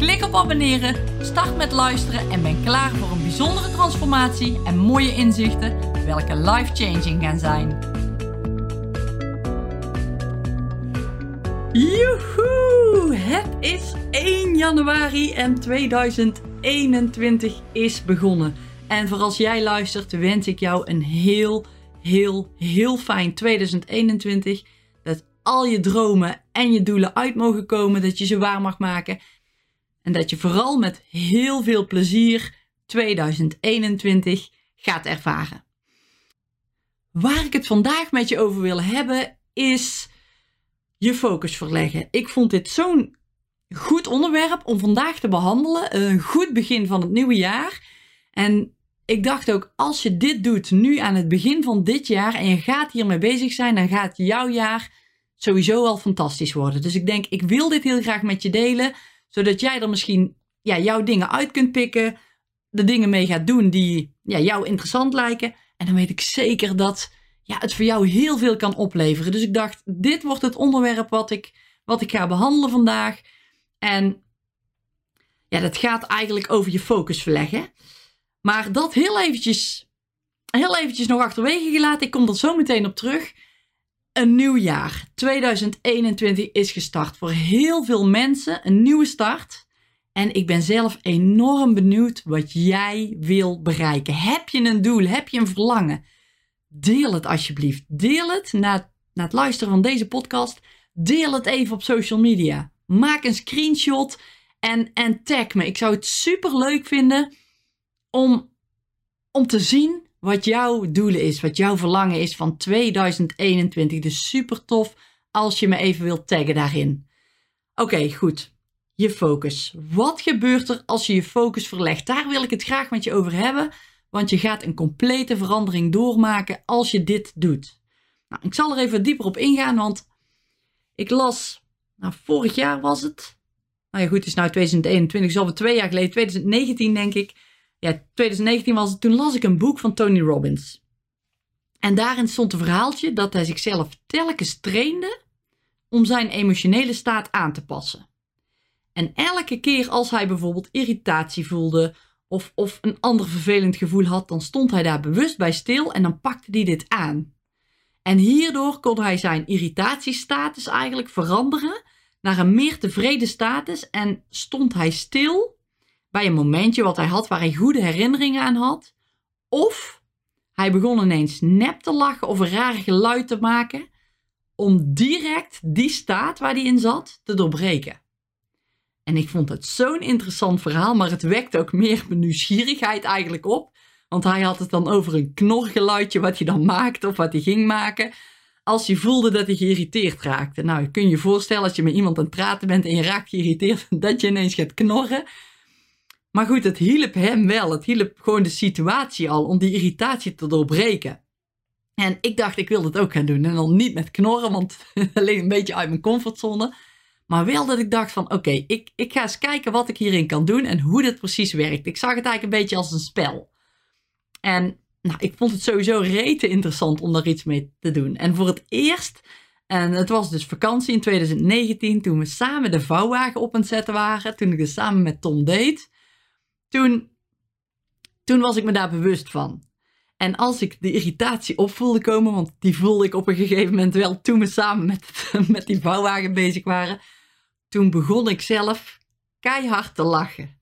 Klik op abonneren, start met luisteren en ben klaar voor een bijzondere transformatie en mooie inzichten, welke life-changing gaan zijn. Joehoe! Het is 1 januari en 2021 is begonnen. En voor als jij luistert, wens ik jou een heel, heel, heel fijn 2021. Dat al je dromen en je doelen uit mogen komen, dat je ze waar mag maken en dat je vooral met heel veel plezier 2021 gaat ervaren. Waar ik het vandaag met je over wil hebben is je focus verleggen. Ik vond dit zo'n goed onderwerp om vandaag te behandelen. Een goed begin van het nieuwe jaar. En ik dacht ook, als je dit doet nu aan het begin van dit jaar en je gaat hiermee bezig zijn, dan gaat jouw jaar sowieso al fantastisch worden. Dus ik denk, ik wil dit heel graag met je delen zodat jij er misschien ja, jouw dingen uit kunt pikken. De dingen mee gaat doen die ja, jou interessant lijken. En dan weet ik zeker dat ja, het voor jou heel veel kan opleveren. Dus ik dacht, dit wordt het onderwerp wat ik, wat ik ga behandelen vandaag. En ja, dat gaat eigenlijk over je focus verleggen. Maar dat heel eventjes, heel eventjes nog achterwege gelaten. Ik kom er zo meteen op terug. Een nieuw jaar. 2021 is gestart. Voor heel veel mensen een nieuwe start. En ik ben zelf enorm benieuwd wat jij wil bereiken. Heb je een doel? Heb je een verlangen? Deel het alsjeblieft. Deel het na, na het luisteren van deze podcast. Deel het even op social media. Maak een screenshot en, en tag me. Ik zou het super leuk vinden om, om te zien wat jouw doelen is, wat jouw verlangen is van 2021. Dus super tof als je me even wilt taggen daarin. Oké, goed. Je focus. Wat gebeurt er als je je focus verlegt? Daar wil ik het graag met je over hebben, want je gaat een complete verandering doormaken als je dit doet. Nou, ik zal er even dieper op ingaan, want ik las, nou, vorig jaar was het. Nou ja, goed, het is nou 2021, is alweer twee jaar geleden, 2019 denk ik ja, 2019 was het, toen las ik een boek van Tony Robbins. En daarin stond een verhaaltje dat hij zichzelf telkens trainde om zijn emotionele staat aan te passen. En elke keer als hij bijvoorbeeld irritatie voelde of, of een ander vervelend gevoel had, dan stond hij daar bewust bij stil en dan pakte hij dit aan. En hierdoor kon hij zijn irritatiestatus eigenlijk veranderen naar een meer tevreden status en stond hij stil bij een momentje wat hij had waar hij goede herinneringen aan had. Of hij begon ineens nep te lachen of een raar geluid te maken om direct die staat waar hij in zat te doorbreken. En ik vond het zo'n interessant verhaal, maar het wekte ook meer mijn nieuwsgierigheid eigenlijk op. Want hij had het dan over een knorgeluidje wat hij dan maakte of wat hij ging maken. Als hij voelde dat hij geïrriteerd raakte. Nou, je kun je voorstellen als je met iemand aan het praten bent en je raakt geïrriteerd, dat je ineens gaat knorren. Maar goed, het hielp hem wel. Het hielp gewoon de situatie al om die irritatie te doorbreken. En ik dacht, ik wil dat ook gaan doen. En dan niet met knorren, want alleen een beetje uit mijn comfortzone. Maar wel dat ik dacht van, oké, ik, ik ga eens kijken wat ik hierin kan doen en hoe dit precies werkt. Ik zag het eigenlijk een beetje als een spel. En nou, ik vond het sowieso rete interessant om daar iets mee te doen. En voor het eerst, en het was dus vakantie in 2019, toen we samen de vouwwagen op aan het zetten waren. Toen ik het samen met Tom deed toen, toen was ik me daar bewust van. En als ik de irritatie op voelde komen, want die voelde ik op een gegeven moment wel toen we samen met, met die vouwwagen bezig waren, toen begon ik zelf keihard te lachen.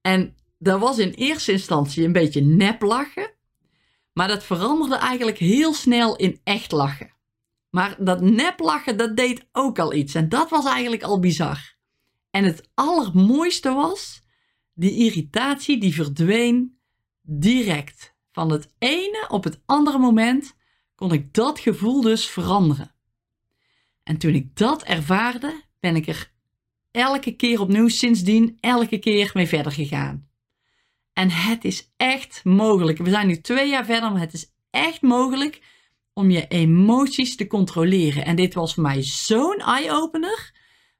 En dat was in eerste instantie een beetje nep lachen, maar dat veranderde eigenlijk heel snel in echt lachen. Maar dat nep lachen, dat deed ook al iets en dat was eigenlijk al bizar. En het allermooiste was die irritatie die verdween direct. Van het ene op het andere moment kon ik dat gevoel dus veranderen. En toen ik dat ervaarde, ben ik er elke keer opnieuw sindsdien elke keer mee verder gegaan. En het is echt mogelijk. We zijn nu twee jaar verder, maar het is echt mogelijk om je emoties te controleren. En dit was voor mij zo'n eye-opener.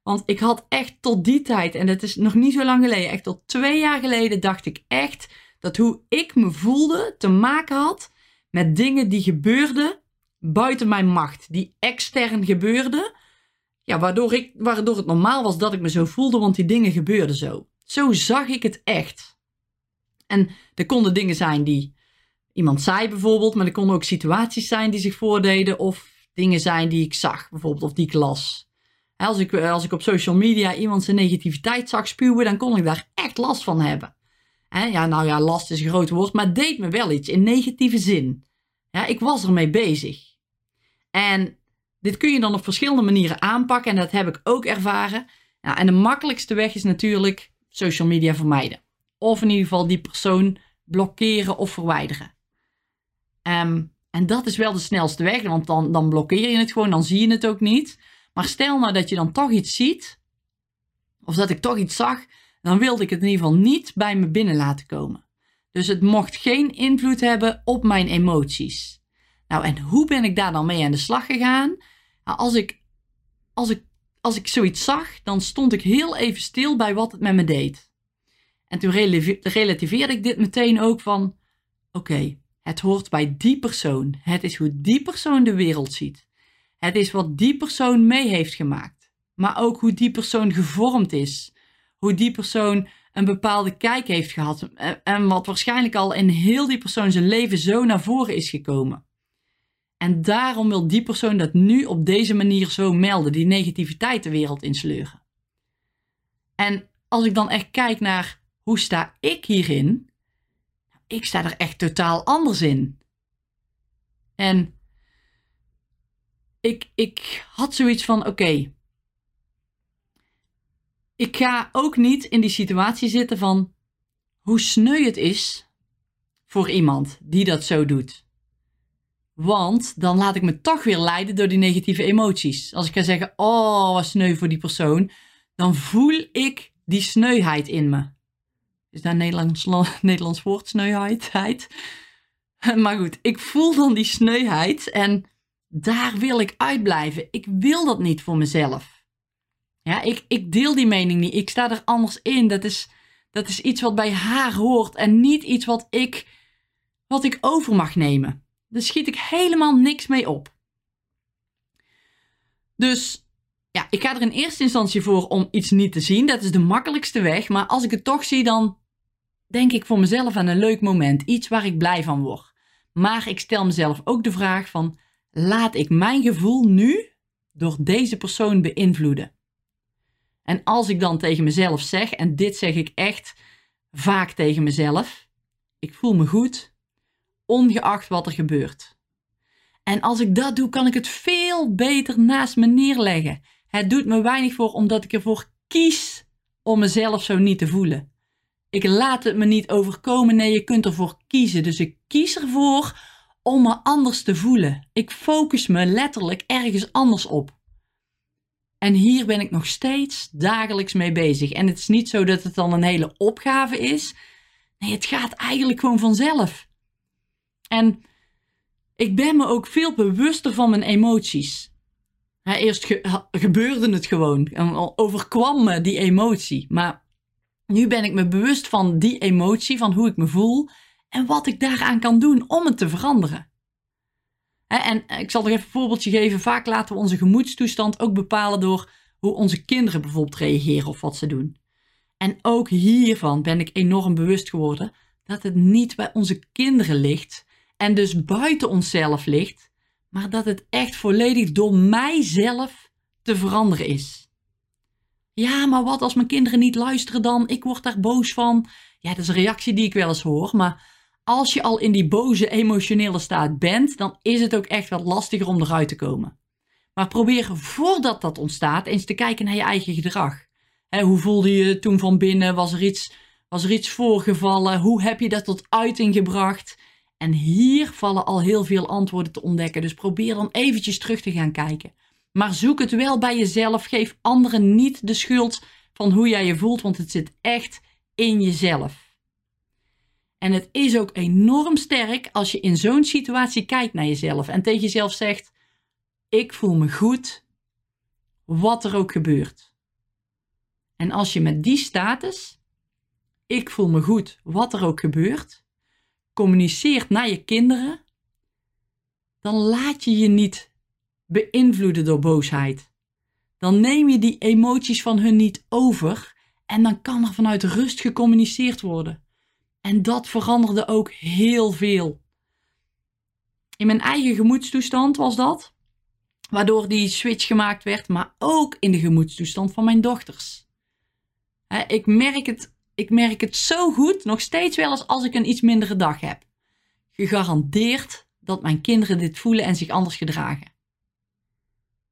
Want ik had echt tot die tijd, en dat is nog niet zo lang geleden, echt tot twee jaar geleden, dacht ik echt dat hoe ik me voelde te maken had met dingen die gebeurden buiten mijn macht, die extern gebeurden. Ja, waardoor, ik, waardoor het normaal was dat ik me zo voelde, want die dingen gebeurden zo. Zo zag ik het echt. En er konden dingen zijn die iemand zei bijvoorbeeld, maar er konden ook situaties zijn die zich voordeden of dingen zijn die ik zag bijvoorbeeld of die ik las. Als ik, als ik op social media iemand zijn negativiteit zag spuwen, dan kon ik daar echt last van hebben. Ja, nou ja, last is een groot woord, maar het deed me wel iets in negatieve zin. Ik was ermee bezig. En dit kun je dan op verschillende manieren aanpakken en dat heb ik ook ervaren. Ja, en de makkelijkste weg is natuurlijk social media vermijden. Of in ieder geval die persoon blokkeren of verwijderen. Ehm, en dat is wel de snelste weg, want dan, dan blokkeer je het gewoon, dan zie je het ook niet. Maar stel nou dat je dan toch iets ziet, of dat ik toch iets zag, dan wilde ik het in ieder geval niet bij me binnen laten komen. Dus het mocht geen invloed hebben op mijn emoties. Nou, en hoe ben ik daar dan mee aan de slag gegaan? Nou, als, ik, als, ik, als ik zoiets zag, dan stond ik heel even stil bij wat het met me deed. En toen relativeerde ik dit meteen ook van: oké, het hoort bij die persoon. Het is hoe die persoon de wereld ziet. Het is wat die persoon mee heeft gemaakt. Maar ook hoe die persoon gevormd is. Hoe die persoon een bepaalde kijk heeft gehad. En wat waarschijnlijk al in heel die persoon zijn leven zo naar voren is gekomen. En daarom wil die persoon dat nu op deze manier zo melden, die negativiteit de wereld insleuren. En als ik dan echt kijk naar hoe sta ik hierin, ik sta er echt totaal anders in. En ik, ik had zoiets van: oké, ik ga ook niet in die situatie zitten van hoe sneu het is voor iemand die dat zo doet. Want dan laat ik me toch weer leiden door die negatieve emoties. Als ik ga zeggen, oh, wat sneu voor die persoon, dan voel ik die sneuheid in me. Is daar Nederlands, Nederlands woord, sneuheid? Maar goed, ik voel dan die sneuheid en daar wil ik uitblijven. Ik wil dat niet voor mezelf. Ja, ik, ik deel die mening niet. Ik sta er anders in. Dat is, dat is iets wat bij haar hoort en niet iets wat ik, wat ik over mag nemen. Daar schiet ik helemaal niks mee op. Dus ja, ik ga er in eerste instantie voor om iets niet te zien. Dat is de makkelijkste weg. Maar als ik het toch zie, dan denk ik voor mezelf aan een leuk moment. Iets waar ik blij van word. Maar ik stel mezelf ook de vraag van, laat ik mijn gevoel nu door deze persoon beïnvloeden? En als ik dan tegen mezelf zeg, en dit zeg ik echt vaak tegen mezelf, ik voel me goed, ongeacht wat er gebeurt. En als ik dat doe, kan ik het veel beter naast me neerleggen. Het doet me weinig voor omdat ik ervoor kies om mezelf zo niet te voelen. Ik laat het me niet overkomen. Nee, je kunt ervoor kiezen. Dus ik kies ervoor om me anders te voelen. Ik focus me letterlijk ergens anders op. En hier ben ik nog steeds dagelijks mee bezig. En het is niet zo dat het dan een hele opgave is. Nee, het gaat eigenlijk gewoon vanzelf. En ik ben me ook veel bewuster van mijn emoties. eerst gebeurde het gewoon. En overkwam me die emotie. Maar nu ben ik me bewust van die emotie, van hoe ik me voel. En wat ik daaraan kan doen om het te veranderen. En ik zal nog even een voorbeeldje geven. Vaak laten we onze gemoedstoestand ook bepalen door hoe onze kinderen bijvoorbeeld reageren of wat ze doen. En ook hiervan ben ik enorm bewust geworden dat het niet bij onze kinderen ligt en dus buiten onszelf ligt, maar dat het echt volledig door mijzelf te veranderen is. Ja, maar wat als mijn kinderen niet luisteren dan? Ik word daar boos van. Ja, dat is een reactie die ik wel eens hoor, maar als je al in die boze emotionele staat bent, dan is het ook echt wat lastiger om eruit te komen. Maar probeer voordat dat ontstaat eens te kijken naar je eigen gedrag. hoe voelde je toen van binnen? Was er, iets, was er iets voorgevallen? Hoe heb je dat tot uiting gebracht? En hier vallen al heel veel antwoorden te ontdekken. Dus probeer dan eventjes terug te gaan kijken. Maar zoek het wel bij jezelf. Geef anderen niet de schuld van hoe jij je voelt, want het zit echt in jezelf. En het is ook enorm sterk als je in zo'n situatie kijkt naar jezelf en tegen jezelf zegt: Ik voel me goed, wat er ook gebeurt. En als je met die status, ik voel me goed, wat er ook gebeurt, communiceert naar je kinderen, dan laat je je niet beïnvloeden door boosheid. Dan neem je die emoties van hun niet over en dan kan er vanuit rust gecommuniceerd worden. En dat veranderde ook heel veel. In mijn eigen gemoedstoestand was dat, waardoor die switch gemaakt werd, maar ook in de gemoedstoestand van mijn dochters. ik, merk het, ik merk het zo goed, nog steeds wel eens als ik een iets mindere dag heb. Gegarandeerd dat mijn kinderen dit voelen en zich anders gedragen.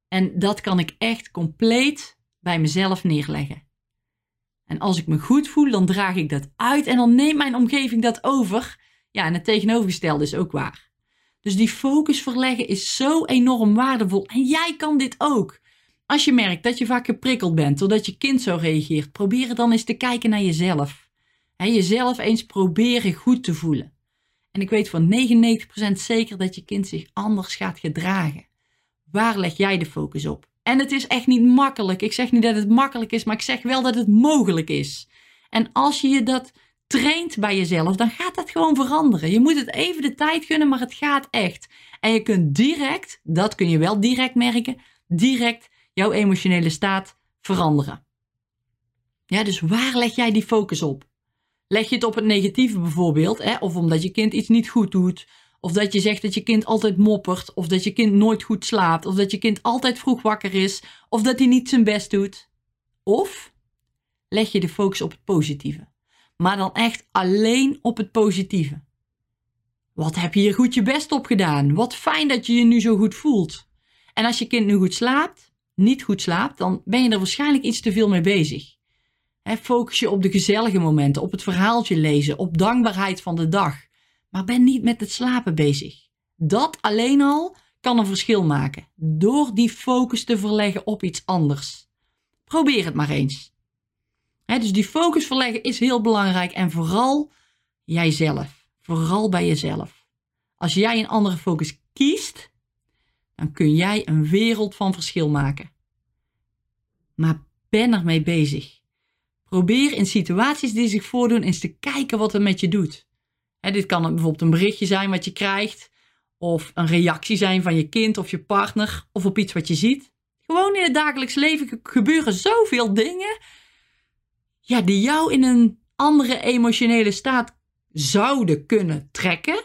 En dat kan ik echt compleet bij mezelf neerleggen. En als ik me goed voel, dan draag ik dat uit en dan neemt mijn omgeving dat over. Ja, en het tegenovergestelde is ook waar. Dus die focus verleggen is zo enorm waardevol. En jij kan dit ook. Als je merkt dat je vaak geprikkeld bent doordat je kind zo reageert, probeer dan eens te kijken naar jezelf. En jezelf eens proberen goed te voelen. En ik weet voor 99% zeker dat je kind zich anders gaat gedragen. Waar leg jij de focus op? En het is echt niet makkelijk. Ik zeg niet dat het makkelijk is, maar ik zeg wel dat het mogelijk is. En als je je dat traint bij jezelf, dan gaat dat gewoon veranderen. Je moet het even de tijd gunnen, maar het gaat echt. En je kunt direct, dat kun je wel direct merken, direct jouw emotionele staat veranderen. Ja, dus waar leg jij die focus op? Leg je het op het negatieve bijvoorbeeld, hè? of omdat je kind iets niet goed doet, of dat je zegt dat je kind altijd moppert. Of dat je kind nooit goed slaapt. Of dat je kind altijd vroeg wakker is. Of dat hij niet zijn best doet. Of leg je de focus op het positieve. Maar dan echt alleen op het positieve. Wat heb je hier goed je best op gedaan? Wat fijn dat je je nu zo goed voelt. En als je kind nu goed slaapt, niet goed slaapt, dan ben je er waarschijnlijk iets te veel mee bezig. focus je op de gezellige momenten, op het verhaaltje lezen, op dankbaarheid van de dag maar ben niet met het slapen bezig. Dat alleen al kan een verschil maken door die focus te verleggen op iets anders. Probeer het maar eens. dus die focus verleggen is heel belangrijk en vooral jijzelf. Vooral bij jezelf. Als jij een andere focus kiest, dan kun jij een wereld van verschil maken. Maar ben ermee bezig. Probeer in situaties die zich voordoen eens te kijken wat het met je doet dit kan bijvoorbeeld een berichtje zijn wat je krijgt, of een reactie zijn van je kind of je partner, of op iets wat je ziet. Gewoon in het dagelijks leven gebeuren zoveel dingen ja, die jou in een andere emotionele staat zouden kunnen trekken.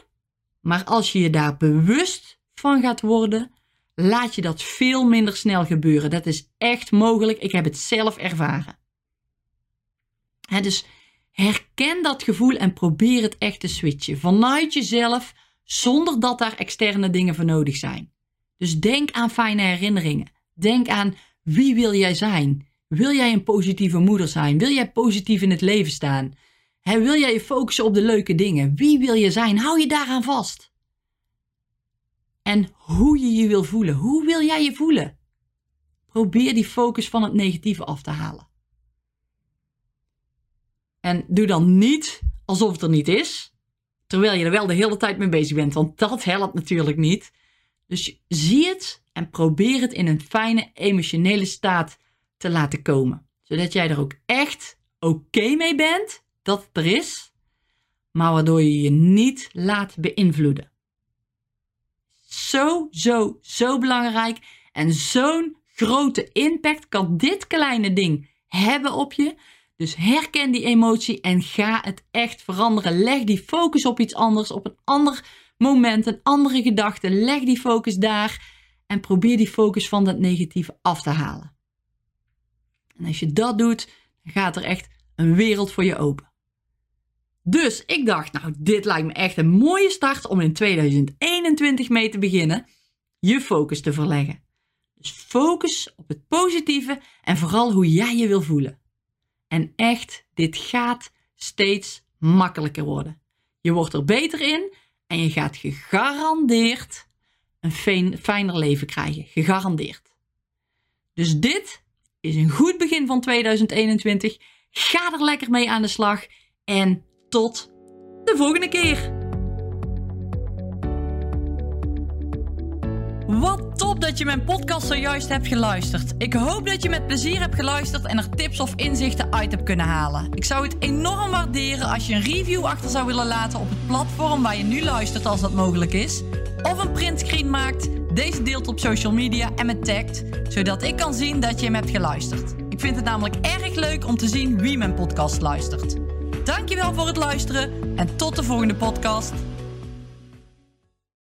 Maar als je je daar bewust van gaat worden, laat je dat veel minder snel gebeuren. Dat is echt mogelijk. Ik heb het zelf ervaren. dus Herken dat gevoel en probeer het echt te switchen. Vanuit jezelf, zonder dat daar externe dingen voor nodig zijn. Dus denk aan fijne herinneringen. Denk aan wie wil jij zijn? Wil jij een positieve moeder zijn? Wil jij positief in het leven staan? wil jij je focussen op de leuke dingen? Wie wil je zijn? Hou je daaraan vast. En hoe je je wil voelen. Hoe wil jij je voelen? Probeer die focus van het negatieve af te halen. En doe dan niet alsof het er niet is, terwijl je er wel de hele tijd mee bezig bent, want dat helpt natuurlijk niet. Dus zie het en probeer het in een fijne emotionele staat te laten komen, zodat jij er ook echt oké mee bent dat het er is, maar waardoor je je niet laat beïnvloeden. Zo, zo, zo belangrijk en zo'n grote impact kan dit kleine ding hebben op je dus herken die emotie en ga het echt veranderen. Leg die focus op iets anders, op een ander moment, een andere gedachte. Leg die focus daar en probeer die focus van dat negatieve af te halen. En als je dat doet, dan gaat er echt een wereld voor je open. Dus ik dacht, nou, dit lijkt me echt een mooie start om in 2021 mee te beginnen. Je focus te verleggen. Dus focus op het positieve en vooral hoe jij je wil voelen. En echt, dit gaat steeds makkelijker worden. Je wordt er beter in en je gaat gegarandeerd een fijner leven krijgen. Gegarandeerd. Dus dit is een goed begin van 2021. Ga er lekker mee aan de slag en tot de volgende keer. Wat top dat je mijn podcast zojuist hebt geluisterd. Ik hoop dat je met plezier hebt geluisterd en er tips of inzichten uit hebt kunnen halen. Ik zou het enorm waarderen als je een review achter zou willen laten op het platform waar je nu luistert als dat mogelijk is. Of een printscreen maakt, deze deelt op social media en me tagt, zodat ik kan zien dat je hem hebt geluisterd. Ik vind het namelijk erg leuk om te zien wie mijn podcast luistert. Dankjewel voor het luisteren en tot de volgende podcast.